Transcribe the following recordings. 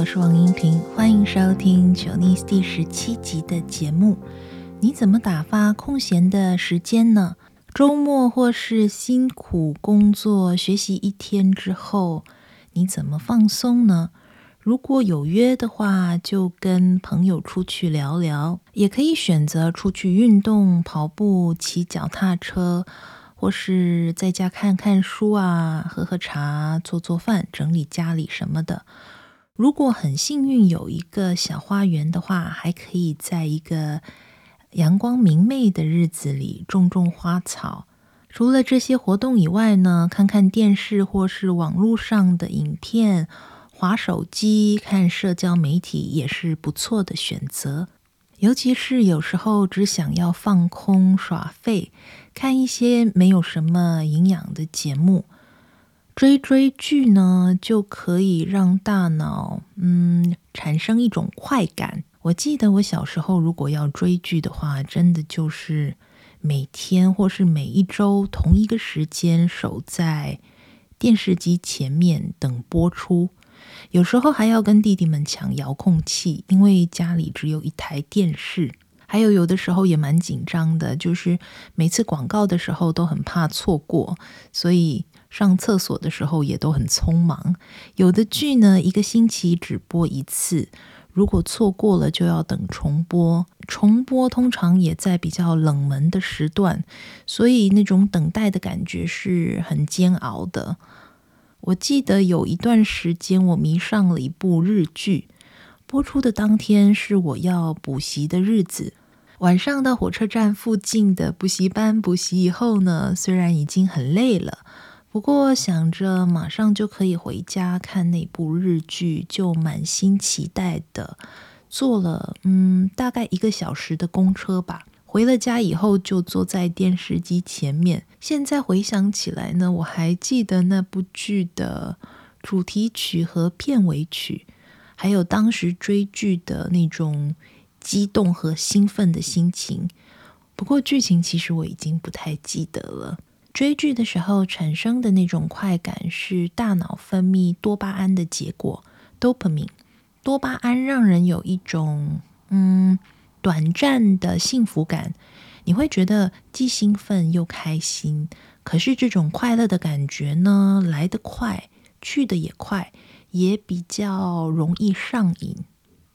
我是王英婷，欢迎收听《九逆》第十七集的节目。你怎么打发空闲的时间呢？周末或是辛苦工作学习一天之后，你怎么放松呢？如果有约的话，就跟朋友出去聊聊，也可以选择出去运动、跑步、骑脚踏车，或是在家看看书啊，喝喝茶、做做饭、整理家里什么的。如果很幸运有一个小花园的话，还可以在一个阳光明媚的日子里种种花草。除了这些活动以外呢，看看电视或是网络上的影片。滑手机、看社交媒体也是不错的选择，尤其是有时候只想要放空耍废，看一些没有什么营养的节目，追追剧呢，就可以让大脑嗯产生一种快感。我记得我小时候如果要追剧的话，真的就是每天或是每一周同一个时间守在电视机前面等播出。有时候还要跟弟弟们抢遥控器，因为家里只有一台电视。还有有的时候也蛮紧张的，就是每次广告的时候都很怕错过，所以上厕所的时候也都很匆忙。有的剧呢，一个星期只播一次，如果错过了就要等重播。重播通常也在比较冷门的时段，所以那种等待的感觉是很煎熬的。我记得有一段时间，我迷上了一部日剧。播出的当天是我要补习的日子，晚上到火车站附近的补习班补习以后呢，虽然已经很累了，不过想着马上就可以回家看那部日剧，就满心期待的坐了嗯大概一个小时的公车吧。回了家以后，就坐在电视机前面。现在回想起来呢，我还记得那部剧的主题曲和片尾曲，还有当时追剧的那种激动和兴奋的心情。不过剧情其实我已经不太记得了。追剧的时候产生的那种快感，是大脑分泌多巴胺的结果，dopamine。多巴胺让人有一种嗯。短暂的幸福感，你会觉得既兴奋又开心。可是这种快乐的感觉呢，来得快，去得也快，也比较容易上瘾。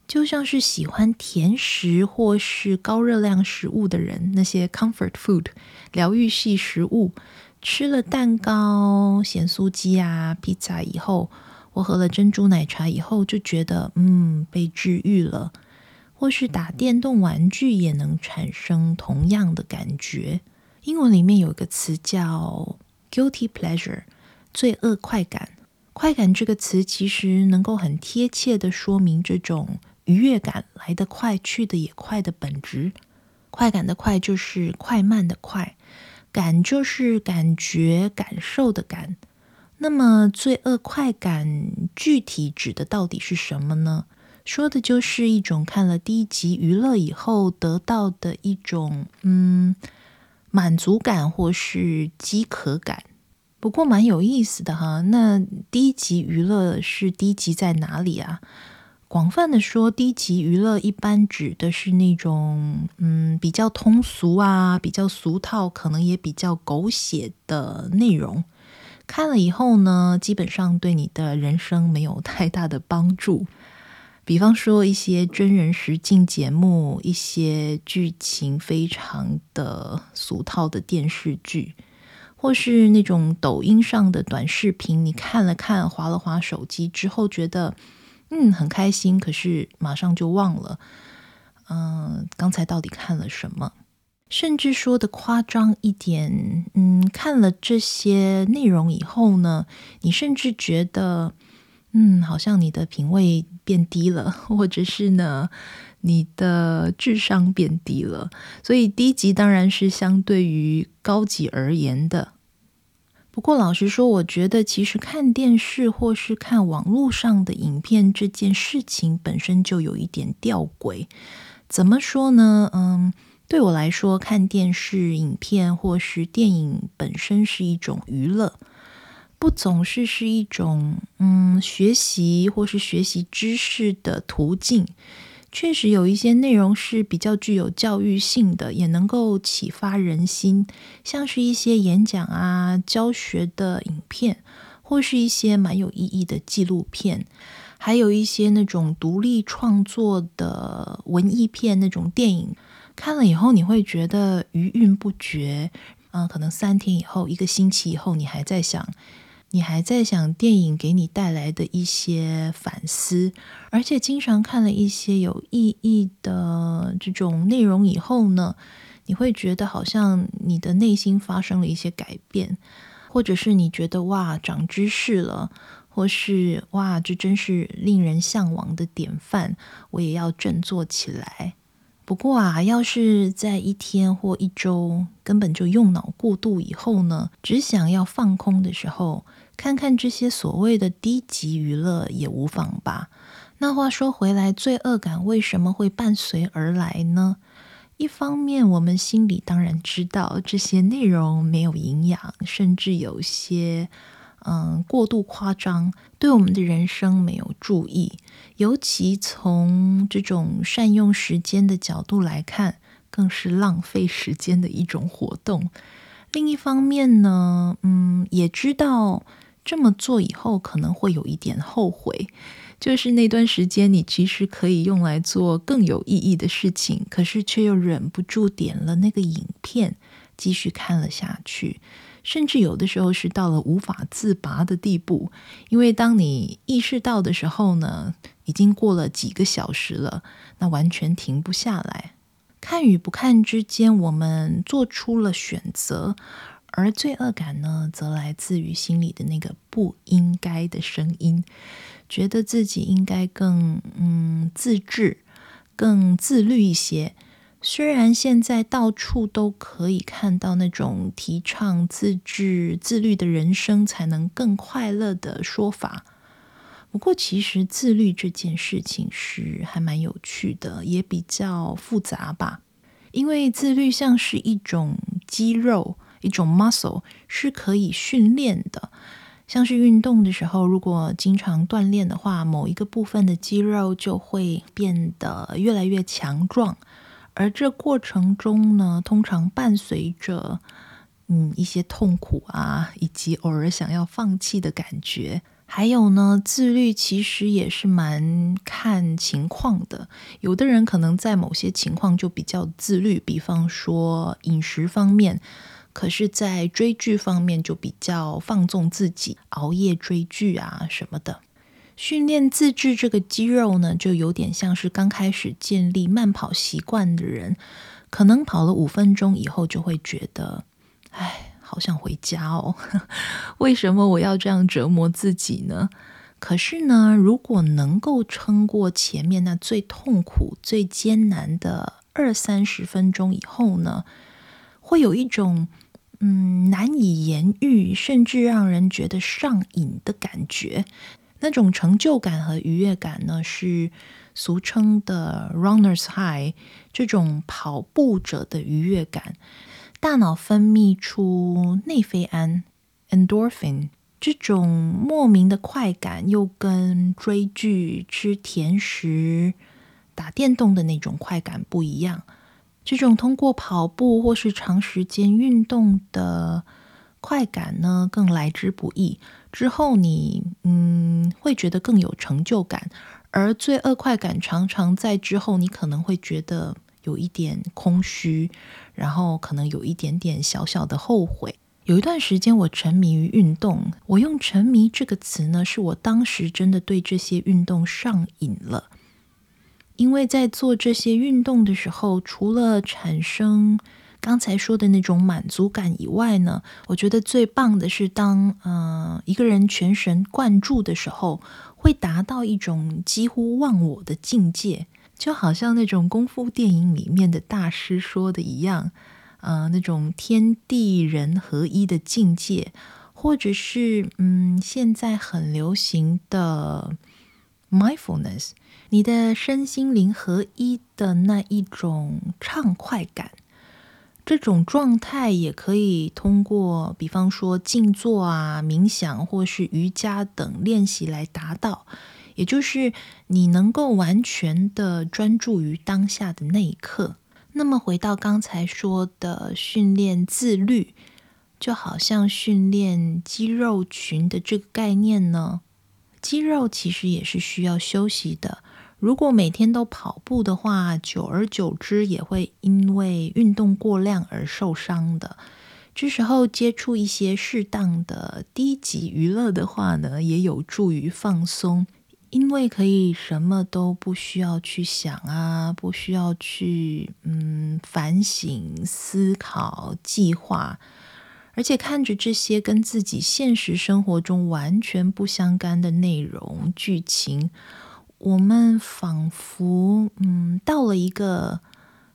就像是喜欢甜食或是高热量食物的人，那些 comfort food 疗愈系食物，吃了蛋糕、咸酥鸡啊、披萨以后，我喝了珍珠奶茶以后，就觉得嗯，被治愈了。或是打电动玩具也能产生同样的感觉。英文里面有一个词叫 guilty pleasure，罪恶快感。快感这个词其实能够很贴切地说明这种愉悦感来得快，去得也快的本质。快感的快就是快慢的快，感就是感觉感受的感。那么罪恶快感具体指的到底是什么呢？说的就是一种看了低级娱乐以后得到的一种嗯满足感或是饥渴感。不过蛮有意思的哈，那低级娱乐是低级在哪里啊？广泛的说，低级娱乐一般指的是那种嗯比较通俗啊、比较俗套，可能也比较狗血的内容。看了以后呢，基本上对你的人生没有太大的帮助。比方说一些真人实境节目，一些剧情非常的俗套的电视剧，或是那种抖音上的短视频，你看了看，划了划手机之后，觉得嗯很开心，可是马上就忘了，嗯，刚才到底看了什么？甚至说的夸张一点，嗯，看了这些内容以后呢，你甚至觉得。嗯，好像你的品味变低了，或者是呢，你的智商变低了。所以低级当然是相对于高级而言的。不过老实说，我觉得其实看电视或是看网络上的影片这件事情本身就有一点吊诡。怎么说呢？嗯，对我来说，看电视影片或是电影本身是一种娱乐。不总是是一种嗯学习或是学习知识的途径。确实有一些内容是比较具有教育性的，也能够启发人心，像是一些演讲啊、教学的影片，或是一些蛮有意义的纪录片，还有一些那种独立创作的文艺片，那种电影，看了以后你会觉得余韵不绝。嗯、可能三天以后、一个星期以后，你还在想。你还在想电影给你带来的一些反思，而且经常看了一些有意义的这种内容以后呢，你会觉得好像你的内心发生了一些改变，或者是你觉得哇，长知识了，或是哇，这真是令人向往的典范，我也要振作起来。不过啊，要是在一天或一周根本就用脑过度以后呢，只想要放空的时候，看看这些所谓的低级娱乐也无妨吧。那话说回来，罪恶感为什么会伴随而来呢？一方面，我们心里当然知道这些内容没有营养，甚至有些嗯过度夸张，对我们的人生没有注意。尤其从这种善用时间的角度来看，更是浪费时间的一种活动。另一方面呢，嗯，也知道。这么做以后可能会有一点后悔，就是那段时间你其实可以用来做更有意义的事情，可是却又忍不住点了那个影片，继续看了下去，甚至有的时候是到了无法自拔的地步，因为当你意识到的时候呢，已经过了几个小时了，那完全停不下来。看与不看之间，我们做出了选择。而罪恶感呢，则来自于心里的那个不应该的声音，觉得自己应该更嗯自制、更自律一些。虽然现在到处都可以看到那种提倡自制、自律的人生才能更快乐的说法，不过其实自律这件事情是还蛮有趣的，也比较复杂吧。因为自律像是一种肌肉。一种 muscle 是可以训练的，像是运动的时候，如果经常锻炼的话，某一个部分的肌肉就会变得越来越强壮。而这过程中呢，通常伴随着嗯一些痛苦啊，以及偶尔想要放弃的感觉。还有呢，自律其实也是蛮看情况的。有的人可能在某些情况就比较自律，比方说饮食方面。可是，在追剧方面就比较放纵自己，熬夜追剧啊什么的。训练自制这个肌肉呢，就有点像是刚开始建立慢跑习惯的人，可能跑了五分钟以后就会觉得，哎，好想回家哦。为什么我要这样折磨自己呢？可是呢，如果能够撑过前面那最痛苦、最艰难的二三十分钟以后呢，会有一种。嗯，难以言喻，甚至让人觉得上瘾的感觉，那种成就感和愉悦感呢，是俗称的 runner's high，这种跑步者的愉悦感。大脑分泌出内啡胺 endorphin，这种莫名的快感，又跟追剧、吃甜食、打电动的那种快感不一样。这种通过跑步或是长时间运动的快感呢，更来之不易。之后你嗯会觉得更有成就感，而罪恶快感常常在之后，你可能会觉得有一点空虚，然后可能有一点点小小的后悔。有一段时间我沉迷于运动，我用“沉迷”这个词呢，是我当时真的对这些运动上瘾了。因为在做这些运动的时候，除了产生刚才说的那种满足感以外呢，我觉得最棒的是当呃一个人全神贯注的时候，会达到一种几乎忘我的境界，就好像那种功夫电影里面的大师说的一样，呃，那种天地人合一的境界，或者是嗯现在很流行的 mindfulness。你的身心灵合一的那一种畅快感，这种状态也可以通过，比方说静坐啊、冥想或是瑜伽等练习来达到，也就是你能够完全的专注于当下的那一刻。那么回到刚才说的训练自律，就好像训练肌肉群的这个概念呢，肌肉其实也是需要休息的。如果每天都跑步的话，久而久之也会因为运动过量而受伤的。这时候接触一些适当的低级娱乐的话呢，也有助于放松，因为可以什么都不需要去想啊，不需要去嗯反省、思考、计划，而且看着这些跟自己现实生活中完全不相干的内容剧情。我们仿佛嗯，到了一个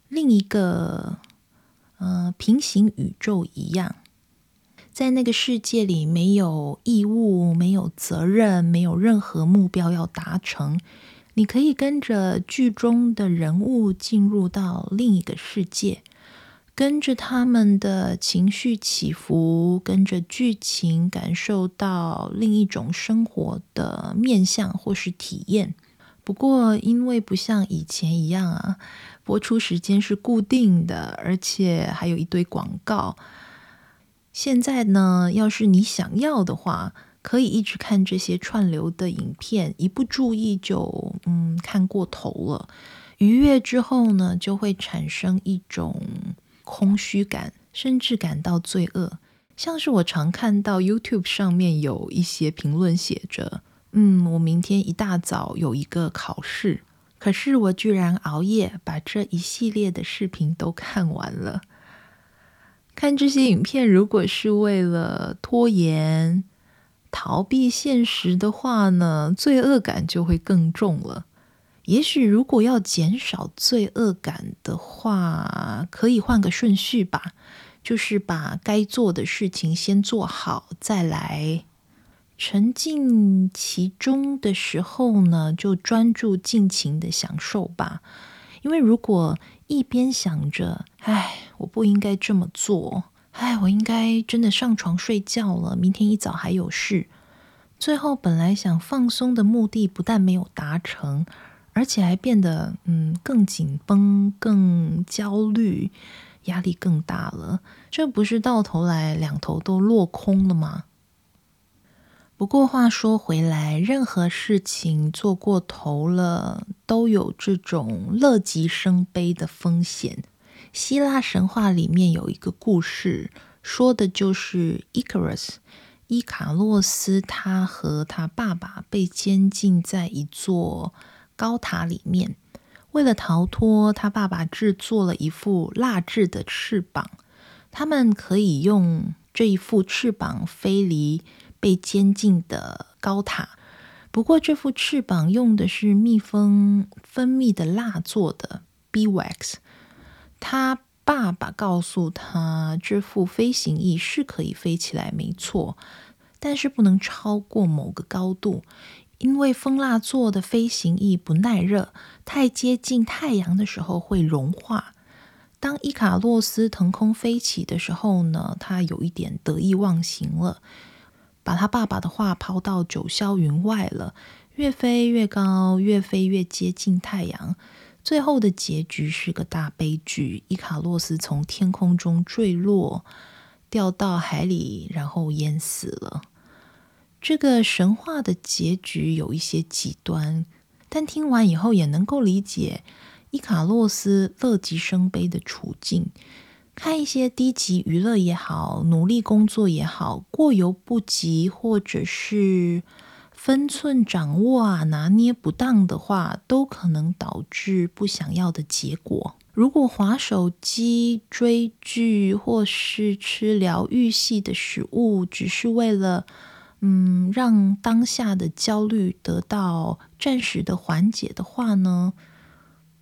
另一个呃平行宇宙一样，在那个世界里没有义务，没有责任，没有任何目标要达成。你可以跟着剧中的人物进入到另一个世界，跟着他们的情绪起伏，跟着剧情感受到另一种生活的面向或是体验。不过，因为不像以前一样啊，播出时间是固定的，而且还有一堆广告。现在呢，要是你想要的话，可以一直看这些串流的影片，一不注意就嗯看过头了。愉悦之后呢，就会产生一种空虚感，甚至感到罪恶。像是我常看到 YouTube 上面有一些评论写着。嗯，我明天一大早有一个考试，可是我居然熬夜把这一系列的视频都看完了。看这些影片，如果是为了拖延、逃避现实的话呢，罪恶感就会更重了。也许如果要减少罪恶感的话，可以换个顺序吧，就是把该做的事情先做好，再来。沉浸其中的时候呢，就专注尽情的享受吧。因为如果一边想着“唉，我不应该这么做”，“唉，我应该真的上床睡觉了，明天一早还有事”，最后本来想放松的目的不但没有达成，而且还变得嗯更紧绷、更焦虑，压力更大了。这不是到头来两头都落空了吗？不过话说回来，任何事情做过头了，都有这种乐极生悲的风险。希腊神话里面有一个故事，说的就是伊卡洛斯，伊卡洛斯他和他爸爸被监禁在一座高塔里面，为了逃脱，他爸爸制作了一副蜡制的翅膀，他们可以用这一副翅膀飞离。被监禁的高塔，不过这副翅膀用的是蜜蜂分泌的蜡做的 （bee wax）。他爸爸告诉他，这副飞行翼是可以飞起来，没错，但是不能超过某个高度，因为蜂蜡做的飞行翼不耐热，太接近太阳的时候会融化。当伊卡洛斯腾空飞起的时候呢，他有一点得意忘形了。把他爸爸的话抛到九霄云外了，越飞越高，越飞越接近太阳，最后的结局是个大悲剧。伊卡洛斯从天空中坠落，掉到海里，然后淹死了。这个神话的结局有一些极端，但听完以后也能够理解伊卡洛斯乐极生悲的处境。看一些低级娱乐也好，努力工作也好，过犹不及，或者是分寸掌握啊，拿捏不当的话，都可能导致不想要的结果。如果划手机、追剧，或是吃疗愈系的食物，只是为了嗯让当下的焦虑得到暂时的缓解的话呢，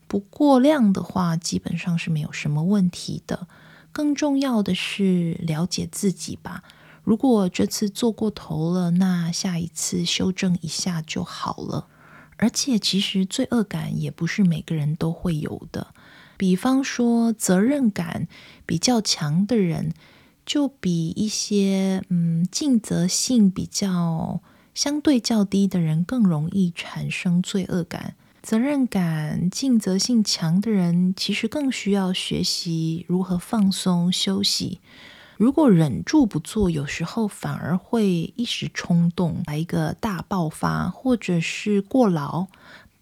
不过量的话，基本上是没有什么问题的。更重要的是了解自己吧。如果这次做过头了，那下一次修正一下就好了。而且，其实罪恶感也不是每个人都会有的。比方说，责任感比较强的人，就比一些嗯尽责性比较相对较低的人更容易产生罪恶感。责任感、尽责性强的人，其实更需要学习如何放松休息。如果忍住不做，有时候反而会一时冲动来一个大爆发，或者是过劳，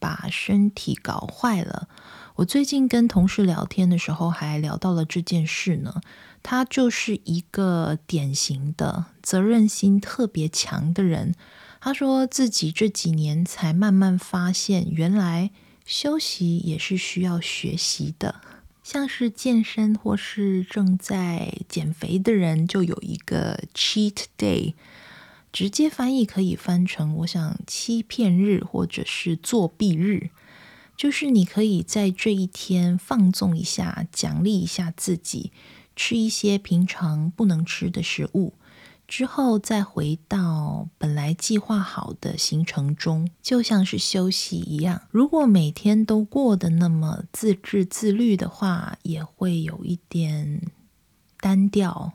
把身体搞坏了。我最近跟同事聊天的时候，还聊到了这件事呢。他就是一个典型的责任心特别强的人。他说自己这几年才慢慢发现，原来休息也是需要学习的。像是健身或是正在减肥的人，就有一个 cheat day，直接翻译可以翻成，我想欺骗日或者是作弊日，就是你可以在这一天放纵一下，奖励一下自己，吃一些平常不能吃的食物。之后再回到本来计划好的行程中，就像是休息一样。如果每天都过得那么自制自律的话，也会有一点单调、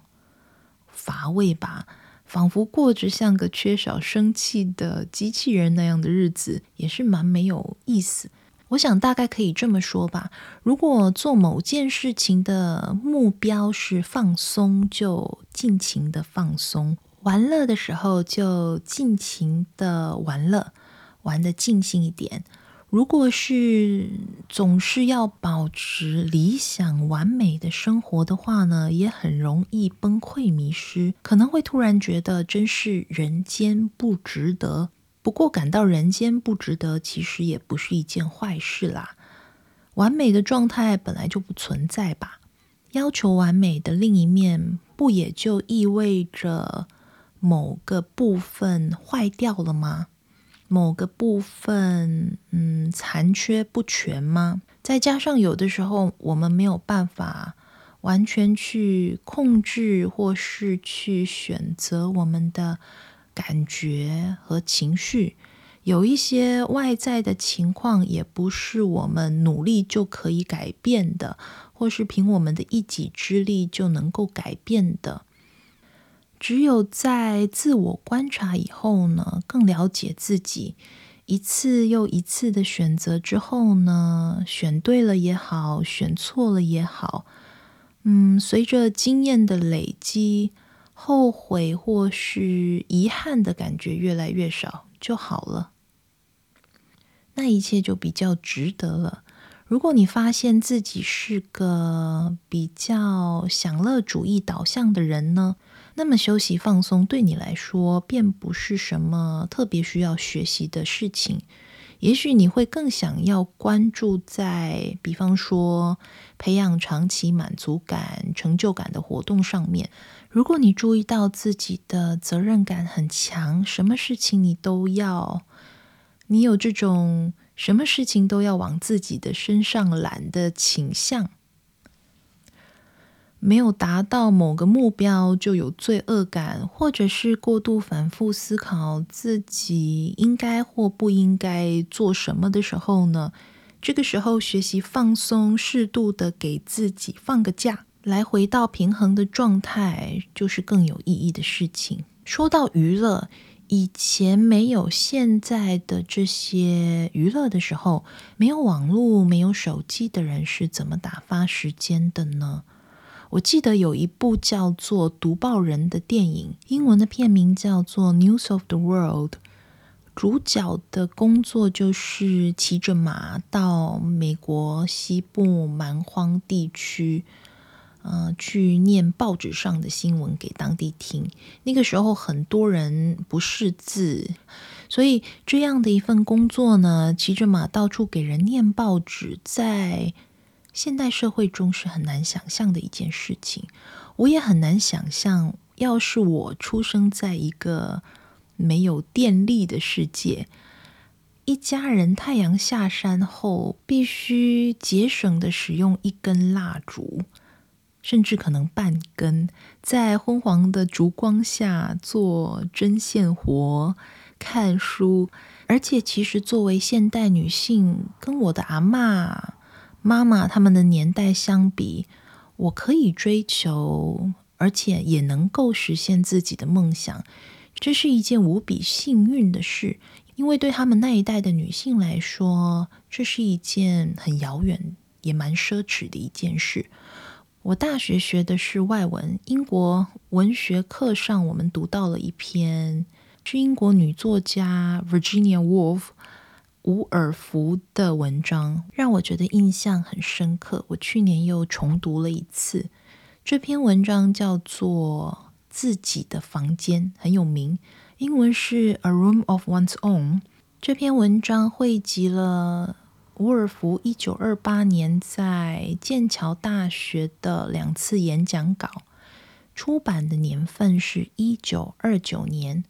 乏味吧。仿佛过着像个缺少生气的机器人那样的日子，也是蛮没有意思。我想大概可以这么说吧：如果做某件事情的目标是放松，就尽情的放松；玩乐的时候就尽情的玩乐，玩得尽兴一点。如果是总是要保持理想完美的生活的话呢，也很容易崩溃迷失，可能会突然觉得真是人间不值得。不过，感到人间不值得，其实也不是一件坏事啦。完美的状态本来就不存在吧？要求完美的另一面，不也就意味着某个部分坏掉了吗？某个部分，嗯，残缺不全吗？再加上有的时候，我们没有办法完全去控制，或是去选择我们的。感觉和情绪，有一些外在的情况，也不是我们努力就可以改变的，或是凭我们的一己之力就能够改变的。只有在自我观察以后呢，更了解自己，一次又一次的选择之后呢，选对了也好，选错了也好，嗯，随着经验的累积。后悔或是遗憾的感觉越来越少就好了，那一切就比较值得了。如果你发现自己是个比较享乐主义导向的人呢，那么休息放松对你来说便不是什么特别需要学习的事情。也许你会更想要关注在，比方说培养长期满足感、成就感的活动上面。如果你注意到自己的责任感很强，什么事情你都要，你有这种什么事情都要往自己的身上揽的倾向，没有达到某个目标就有罪恶感，或者是过度反复思考自己应该或不应该做什么的时候呢，这个时候学习放松，适度的给自己放个假。来回到平衡的状态，就是更有意义的事情。说到娱乐，以前没有现在的这些娱乐的时候，没有网络、没有手机的人是怎么打发时间的呢？我记得有一部叫做《读报人》的电影，英文的片名叫做《News of the World》。主角的工作就是骑着马到美国西部蛮荒地区。呃，去念报纸上的新闻给当地听。那个时候很多人不识字，所以这样的一份工作呢，骑着马到处给人念报纸，在现代社会中是很难想象的一件事情。我也很难想象，要是我出生在一个没有电力的世界，一家人太阳下山后必须节省的使用一根蜡烛。甚至可能半根，在昏黄的烛光下做针线活、看书，而且其实作为现代女性，跟我的阿嬷、妈妈他们的年代相比，我可以追求，而且也能够实现自己的梦想，这是一件无比幸运的事。因为对他们那一代的女性来说，这是一件很遥远也蛮奢侈的一件事。我大学学的是外文，英国文学课上我们读到了一篇是英国女作家 Virginia Woolf 伍尔芙的文章，让我觉得印象很深刻。我去年又重读了一次这篇文章，叫做《自己的房间》，很有名。英文是 A Room of One's Own。这篇文章汇集了伍尔芙一九二八年在剑桥大学的两次演讲稿，出版的年份是一九二九年。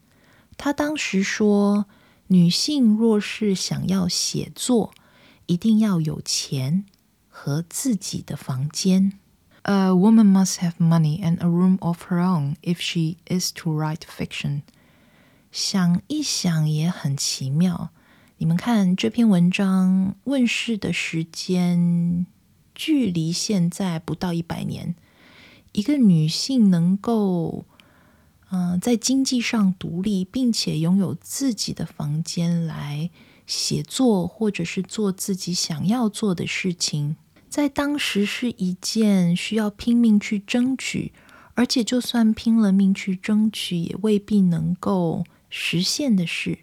他当时说，女性若是想要写作，一定要有钱和自己的房间。A woman must have money and a room of her own if she is to write fiction. 想一想也很奇妙。你们看这篇文章问世的时间，距离现在不到一百年。一个女性能够，嗯、在经济上独立，并且拥有自己的房间来写作，或者是做自己想要做的事情，在当时是一件需要拼命去争取，而且就算拼了命去争取，也未必能够。实现的事，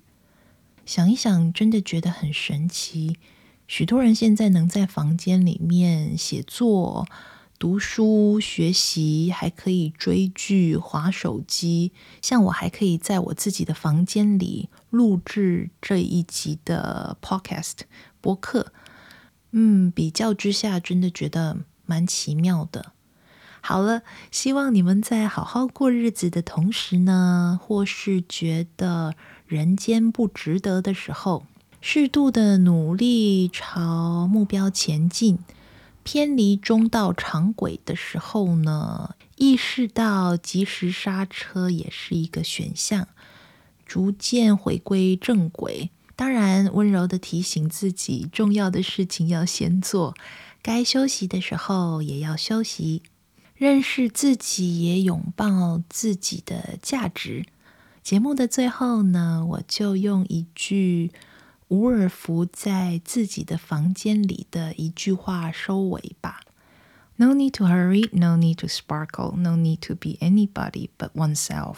想一想，真的觉得很神奇。许多人现在能在房间里面写作、读书、学习，还可以追剧、滑手机。像我，还可以在我自己的房间里录制这一集的 podcast 播客。嗯，比较之下，真的觉得蛮奇妙的。好了，希望你们在好好过日子的同时呢，或是觉得人间不值得的时候，适度的努力朝目标前进，偏离中道常轨的时候呢，意识到及时刹车也是一个选项，逐渐回归正轨。当然，温柔的提醒自己，重要的事情要先做，该休息的时候也要休息。认识自己，也拥抱自己的价值。节目的最后呢，我就用一句伍尔芙在自己的房间里的一句话收尾吧：“No need to hurry, no need to sparkle, no need to be anybody but oneself。”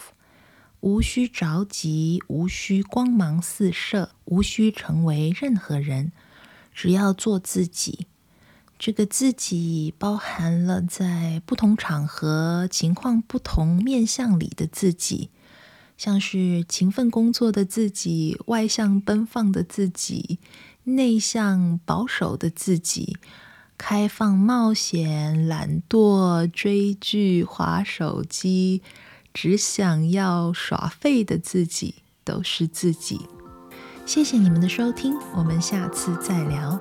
无需着急，无需光芒四射，无需成为任何人，只要做自己。这个自己包含了在不同场合、情况不同面向里的自己，像是勤奋工作的自己、外向奔放的自己、内向保守的自己、开放冒险、懒惰追剧、滑手机、只想要耍废的自己，都是自己。谢谢你们的收听，我们下次再聊。